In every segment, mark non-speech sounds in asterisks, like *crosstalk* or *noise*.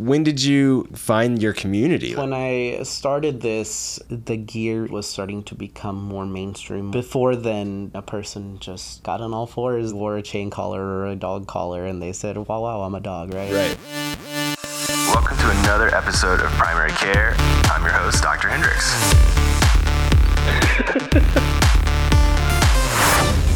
when did you find your community? When I started this, the gear was starting to become more mainstream. Before then, a person just got on all fours, wore a chain collar or a dog collar, and they said, wow, wow, I'm a dog, right? Right. Welcome to another episode of Primary Care. I'm your host, Dr. Hendricks. *laughs*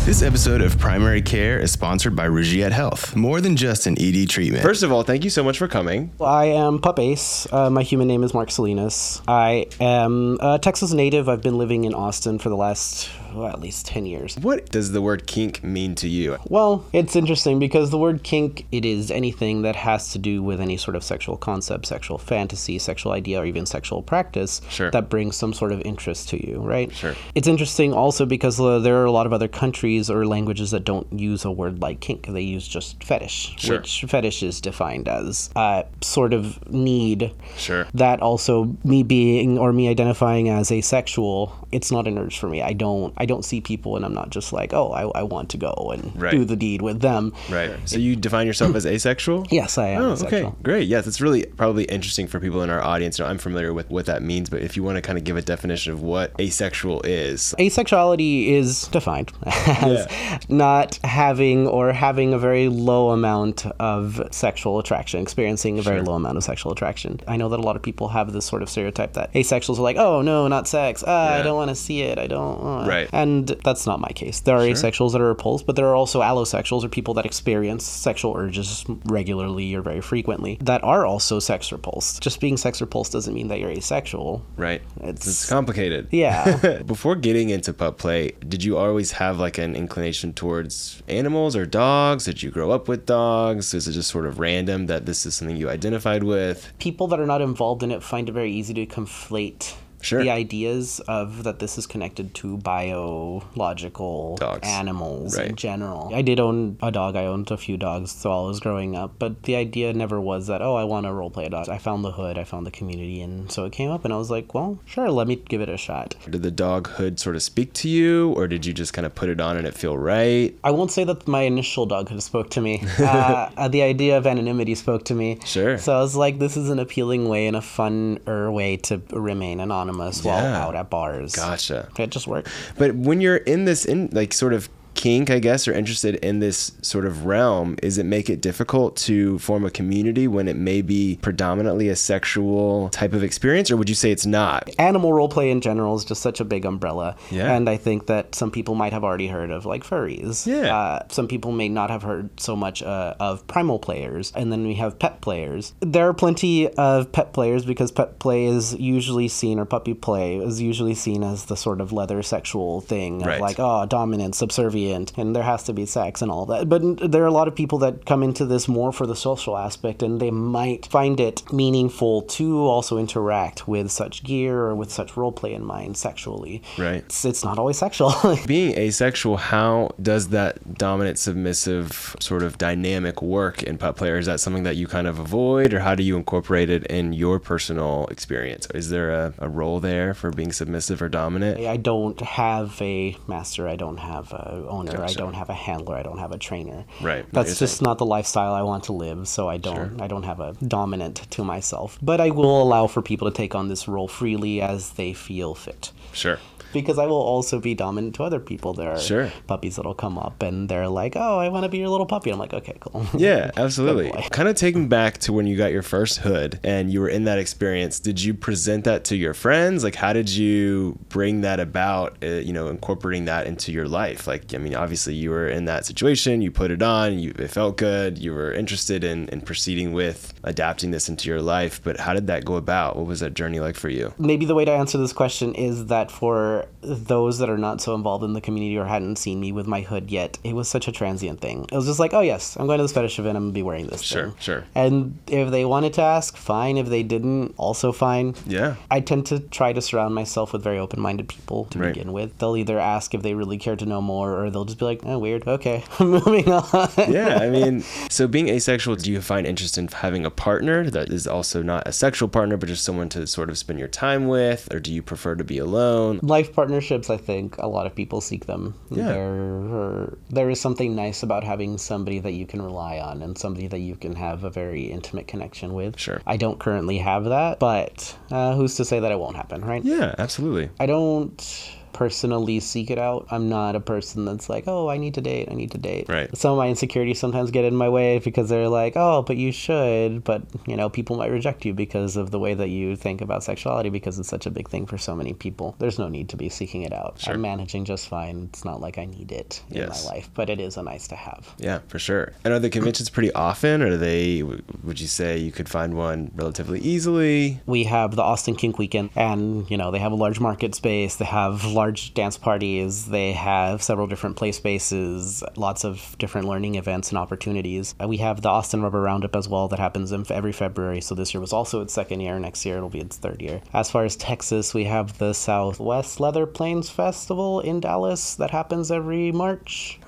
This episode of Primary Care is sponsored by Rugiet Health. More than just an ED treatment. First of all, thank you so much for coming. I am Pup Ace. Uh, my human name is Mark Salinas. I am a Texas native. I've been living in Austin for the last well, at least 10 years. What does the word kink mean to you? Well, it's interesting because the word kink, it is anything that has to do with any sort of sexual concept, sexual fantasy, sexual idea, or even sexual practice Sure. that brings some sort of interest to you, right? Sure. It's interesting also because uh, there are a lot of other countries or languages that don't use a word like kink. They use just fetish, Sure. which fetish is defined as a sort of need Sure. that also me being or me identifying as asexual it's not an urge for me i don't i don't see people and i'm not just like oh i, I want to go and Right. do the deed with them Right. So you define yourself as asexual? yes i am Oh, asexual okay, great. Yes, it's really probably interesting for people in our audience. You know, I'm familiar with what that means, but if you want to kind of give a definition of what asexual is, Asexuality is defined *laughs* as not having or having a very low amount of sexual attraction, experiencing a very Sure. low amount of sexual attraction. I know that a lot of people have this sort of stereotype that asexuals are like, oh, no, not sex. Ah, I don't want to see it. I don't. uh." Right. And that's not my case. There are asexuals that are repulsed, but there are also allosexuals or people that experience sexual urges regularly or very frequently that are also sex repulsed. Just being sex repulsed doesn't mean that you're asexual. right? It's- it's complicated. Yeah. *laughs* Before getting into pup play, did you always have like an inclination towards animals or dogs? Did you grow up with dogs? Is it just sort of random that this is something you identified with? people that are not involved in it find it very easy to conflate Sure. the ideas of that this is connected to biological Dogs. animals Right. in general. I did own a dog. I owned a few dogs while I was growing up, but the idea never was that oh I want to role play a dog. I found the hood, I found the community, and so it came up, and I was like, well, sure, let me give it a shot. Did the dog hood sort of speak to you, or did you just kind of put it on and it feel right? I won't say that my initial dog hood spoke to me. *laughs* Uh, uh, the idea of anonymity spoke to me. Sure. So I was like, this is an appealing way and a funner way to remain anonymous while Yeah. out at bars. Gotcha. It just worked. But when you're in this in like sort of kink, I guess, or interested in this sort of realm, is it make it difficult to form a community when it may be predominantly a sexual type of experience, or would you say it's not? Animal roleplay in general is just such a big umbrella. Yeah. And I think that some people might have already heard of like furries. Yeah. Uh, some people may not have heard so much uh, of primal players. And then we have pet players. There are plenty of pet players because pet play is usually seen, or puppy play is usually seen as the sort of leather sexual thing of like, oh, dominant, subservient, and and there has to be sex and all that. But there are a lot of people that come into this more for the social aspect, and they might find it meaningful to also interact with such gear or with such role play in mind sexually. Right. It's, it's not always sexual. *laughs* Being asexual, how does that dominant submissive sort of dynamic work in pup player? Is that something that you kind of avoid, or how do you incorporate it in your personal experience? Is there a, a role there for being submissive or dominant? I don't have a master. I don't have a owner. I don't have a handler. I don't have a trainer. Right. That's You're just not the lifestyle I want to live. So I don't. I don't have a dominant to myself. But I will allow for people to take on this role freely as they feel fit. Sure. Because I will also be dominant to other people. There are Sure. puppies that'll come up and they're like, "Oh, I want to be your little puppy." I'm like, "Okay, cool." *laughs* Yeah, absolutely. Kind of taking back to when you got your first hood and you were in that experience, did you present that to your friends? Like, how did you bring that about, uh, you know, incorporating that into your life? Like, I mean, obviously you were in that situation, you put it on, you, it felt good, you were interested in, in proceeding with adapting this into your life, but how did that go about? What was that journey like for you? Maybe the way to answer this question is that for those that are not so involved in the community or hadn't seen me with my hood yet, it was such a transient thing. It was just like, oh yes, I'm going to this fetish event. I'm gonna be wearing this. Sure, thing. sure. And if they wanted to ask, fine. If they didn't, also fine. Yeah. I tend to try to surround myself with very open-minded people to Right. begin with. They'll either ask if they really care to know more, or they'll just be like, oh, weird. Okay, *laughs* moving on. yeah, I *laughs* mean, so being asexual, do you find interest in having a partner that is also not a sexual partner, but just someone to sort of spend your time with, or do you prefer to be alone? Life partnerships, I think a lot of people seek them. Yeah. There, there is something nice about having somebody that you can rely on and somebody that you can have a very intimate connection with. Sure. I don't currently have that, but uh, who's to say that it won't happen, right? Yeah, absolutely. I don't personally seek it out. I'm not a person that's like, oh, I need to date, I need to date. Right. Some of my insecurities sometimes get in my way because they're like, oh, but you should. But, you know, people might reject you because of the way that you think about sexuality because it's such a big thing for so many people. There's no need to be seeking it out. Sure. I'm managing just fine. It's not like I need it in Yes. my life, but it is a nice to have. Yeah, for sure. And are the conventions pretty often, or do they? Would you say you could find one relatively easily? we have the Austin Kink Weekend, and you know they have a large market space. They have large dance parties. They have several different play spaces, lots of different learning events and opportunities. Uh, we have the Austin Rubber Roundup as well that happens every February. So this year was also its second year. Next year it'll be its third year. As far as Texas, we have the Southwest Leather Plains Festival in Dallas that happens every March.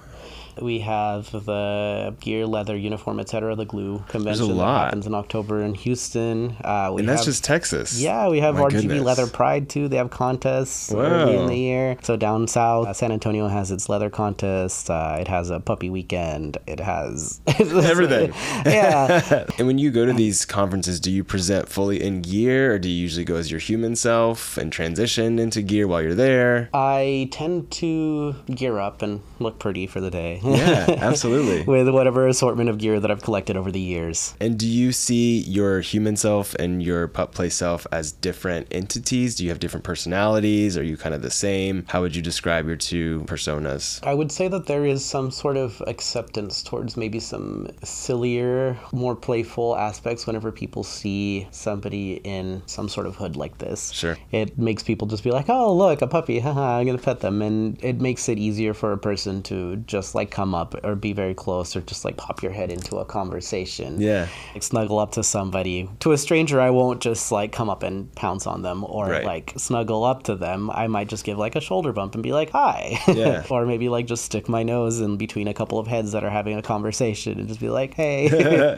We have the gear, leather, uniform, etc. The glue convention that lot. happens in October in Houston. Uh, we And that's have- just Texas. yeah, we have My RGB goodness. Leather Pride too. They have contests early in the year. So down south, uh, San Antonio has its leather contest. Uh, it has a puppy weekend. It has *laughs* Everything. *laughs* yeah, *laughs* And when you go to these conferences, do you present fully in gear, or do you usually go as your human self and transition into gear while you're there? I tend to gear up and look pretty for the day. Yeah, *laughs* absolutely. With whatever assortment of gear that I've collected over the years. And do you see your human self and your pup play self as different entities? Do you have different personalities? Are you kind of the same? How would you describe your two personas? I would say that there is some sort of acceptance towards maybe some sillier, more playful aspects whenever people see somebody in some sort of hood like this. Sure. It makes people just be like, oh, look, a puppy, haha, I'm going to pet them. And it makes it easier for a person to just like come up or be very close or just like pop your head into a conversation. Yeah. Like snuggle up to somebody. To a stranger, I won't just like come up and pounce on them or Right. like snuggle up to them. I might just give like a shoulder bump and be like, hi. Yeah. *laughs* or maybe like just stick my nose in between a couple of heads that are having a conversation and just be like, hey.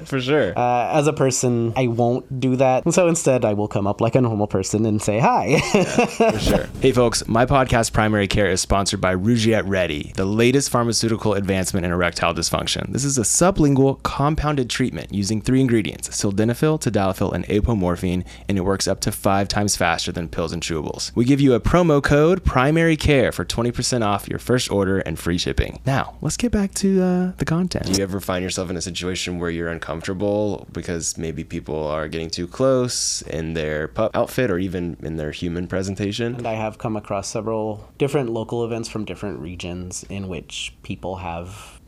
*laughs* For sure. Uh, as a person, I won't do that. So instead, I will come up like a normal person and say hi. For sure. *laughs* Hey, folks, my podcast, Primary Care, is sponsored by Rugiet Ready, the latest pharmaceutical advancement in erectile dysfunction. This is a sublingual compounded treatment using three ingredients sildenafil, tadalafil, and apomorphine, and it works up to five times faster than pills and chewables. We give you a promo code, Primary Care, for 20% off your first order and free shipping. Now, let's get back to uh, the content. Do you ever find yourself in a situation where you're uncomfortable because maybe people are getting too close in their pup outfit or even in their human presentation? And I have come across several different local events from different regions in which people have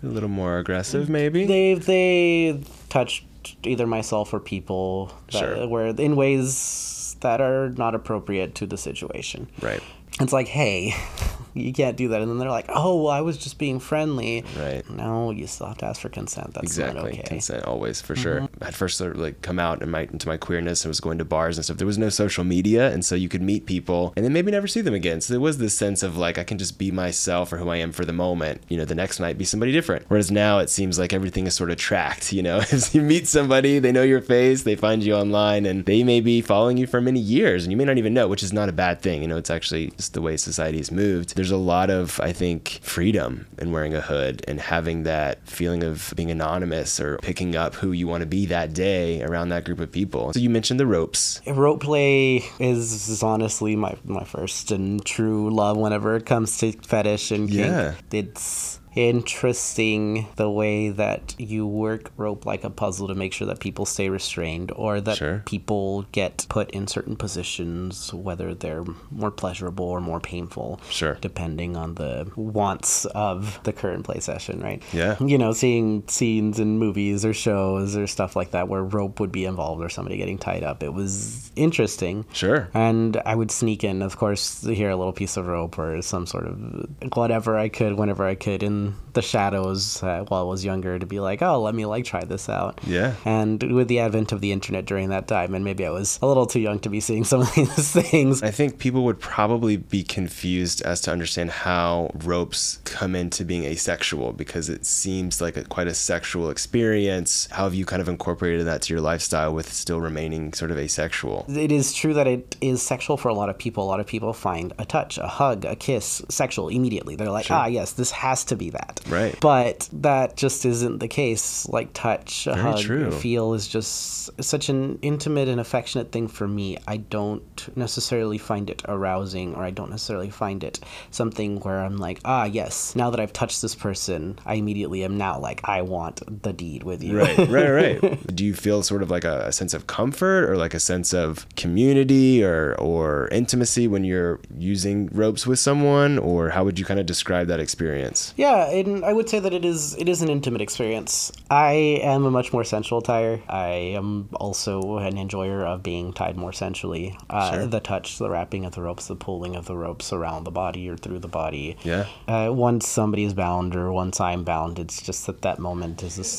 A little more aggressive, maybe. they've they touched either myself or people that, Sure. where in ways that are not appropriate to the situation. right. It's like, hey, *laughs* you can't do that, and then they're like, oh, well, I was just being friendly. Right. No, you still have to ask for consent. That's not Exactly. okay. Consent always for mm-hmm. sure. At first sort of like come out in my into my queerness and was going to bars and stuff. There was no social media and so you could meet people and then maybe never see them again. So there was this sense of like I can just be myself or who I am for the moment. You know, the next night be somebody different. Whereas now it seems like everything is sort of tracked, you know. *laughs* if you meet somebody, they know your face, they find you online and they may be following you for many years and you may not even know, which is not a bad thing. You know, it's actually just the way society's moved. There's a lot of, I think, freedom in wearing a hood and having that feeling of being anonymous or picking up who you want to be that day around that group of people. So you mentioned the ropes. rope play is, is honestly my my first and true love whenever it comes to fetish and kink. Yeah. It's interesting the way that you work rope like a puzzle to make sure that people stay restrained or that Sure. people get put in certain positions whether they're more pleasurable or more painful Sure. depending on the wants of the current play session right Yeah. you know seeing scenes in movies or shows or stuff like that where rope would be involved or somebody getting tied up it was interesting Sure. and I would sneak in, of course, here a little piece of rope or some sort of whatever I could, whenever I could, in in the shadows uh, while I was younger to be like, oh, let me like try this out. Yeah. And with the advent of the internet during that time, and maybe I was a little too young to be seeing *laughs* some of these things. I think people would probably be confused as to understand how ropes come into being asexual because it seems like a, quite a sexual experience. How have you kind of incorporated that to your lifestyle with still remaining sort of asexual? It is true that it is sexual for a lot of people. A lot of people find a touch, a hug, a kiss sexual immediately. They're like, ah, yes, this has to be that. Right. But that just isn't the case. Like touch, a Very hug, true. a feel is just such an intimate and affectionate thing for me. I don't necessarily find it arousing or I don't necessarily find it something where I'm like, ah, yes, now that I've touched this person, I immediately am now like, I want the deed with you. Right, right, *laughs* right. Do you feel sort of like a, a sense of comfort or like a sense of community or or intimacy when you're using ropes with someone, or how would you kind of describe that experience? Yeah, and I would say that it is it is an intimate experience. I am a much more sensual tire. I am also an enjoyer of being tied more sensually. Uh, Sure. The touch, the wrapping of the ropes, the pulling of the ropes around the body or through the body. Yeah. Uh, once somebody is bound or once I'm bound, it's just that that moment is this.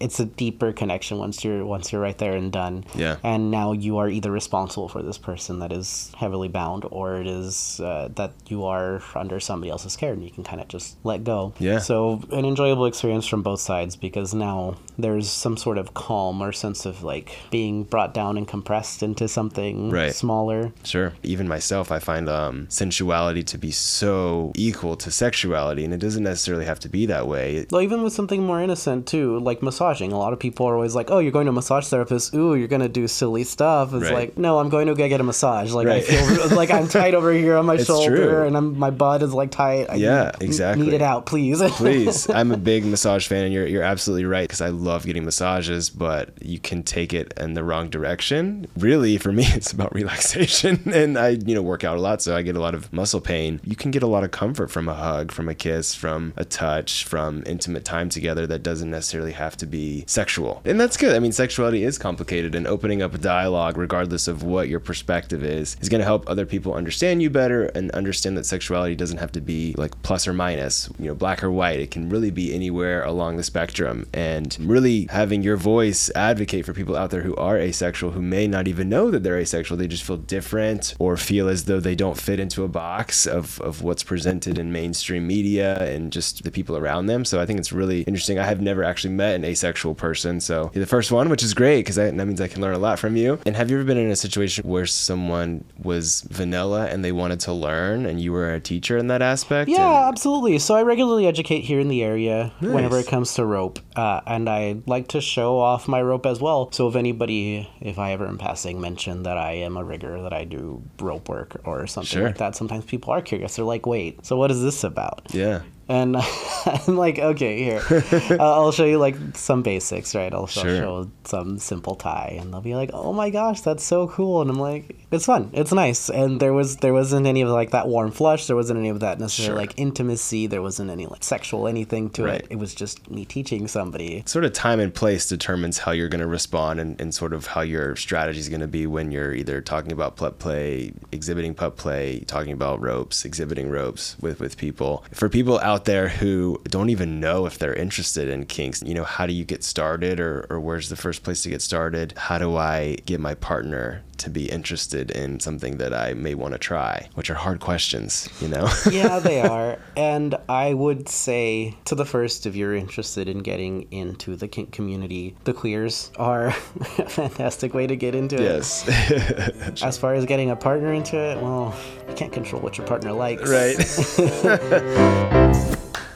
It's a deeper connection once you're once you're right there and done. Yeah. And now you are either responsible for this person that is heavily bound, or it is uh, that you are under somebody else's care and you can kind of just let go. Yeah. So an enjoyable experience from both sides because now there's some sort of calm or sense of like being brought down and compressed into something Right. smaller. Sure. Even myself, I find um, sensuality to be so equal to sexuality, and it doesn't necessarily have to be that way. Well, even with something more innocent too, like massaging. A lot of people are always like, "Oh, you're going to a massage therapist. Ooh, you're gonna do silly stuff." It's Right. like, no, I'm going to go get a massage. Like Right. I feel like I'm tight over here on my It's shoulder, true. and I'm, my butt is like tight. I Yeah, need- exactly. Need it out, please. *laughs* Please, I'm a big massage fan, and you're you're absolutely right because I love getting massages, but you can take it in the wrong direction. Really, for me, *laughs* it's about relaxation, *laughs* and I you know work out a lot, so I get a lot of muscle pain. You can get a lot of comfort from a hug, from a kiss, from a touch, from intimate time together that doesn't necessarily have to be sexual, and that's good. I mean, sexuality is complicated, and opening up a dialogue, regardless of what your perspective is, is going to help other people understand you better and understand that sexuality doesn't have to be like plus or minus, you know, black or white. It can really be anywhere along the spectrum. And really having your voice advocate for people out there who are asexual, who may not even know that they're asexual, they just feel different or feel as though they don't fit into a box of, of what's presented in mainstream media and just the people around them. So I think it's really interesting. I have never actually met an asexual person. So you're the first one, which is great because that means I can learn a lot from you. And have you ever been in a situation where someone was vanilla and they wanted to learn and you were a teacher in that aspect? Yeah, And- absolutely. So I regularly educate here in the area whenever it comes to rope, uh, and I like to show off my rope as well. So if anybody, if I ever in passing mention that I am a rigger, that I do rope work or something Sure. like that, sometimes people are curious. They're like, "Wait, so what is this about?" yeah. And *laughs* I'm like, okay, here. *laughs* uh, I'll show you like some basics, right? I'll, I'll Sure. show some simple tie, and they'll be like, "Oh my gosh, that's so cool!" And I'm like, "It's fun, it's nice." And there was there wasn't any of like that warm flush. There wasn't any of that necessarily Sure. like intimacy. There wasn't any like sexual anything to Right. it. It was just me teaching somebody. Sort of time and place determines how you're going to respond and, and sort of how your strategy is going to be when you're either talking about pup play, exhibiting pup play, talking about ropes, exhibiting ropes with, with people. For people out there who don't even know if they're interested in kinks, you know, how do you get started or, or where's the first place to get started? How do I get my partner to be interested in something that I may want to try? Which are hard questions, you know? *laughs* yeah, they are. And I would say to the first, if you're interested in getting into the kink community, the clears are *laughs* a fantastic way to get into it. yes. *laughs* As far as getting a partner into it, well, you can't control what your partner likes. Right.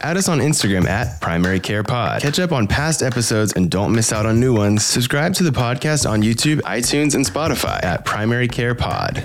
Add us on Instagram at Primary Care Pod. Catch up on past episodes and don't miss out on new ones. Subscribe to the podcast on YouTube, iTunes, and Spotify at Primary Care Pod.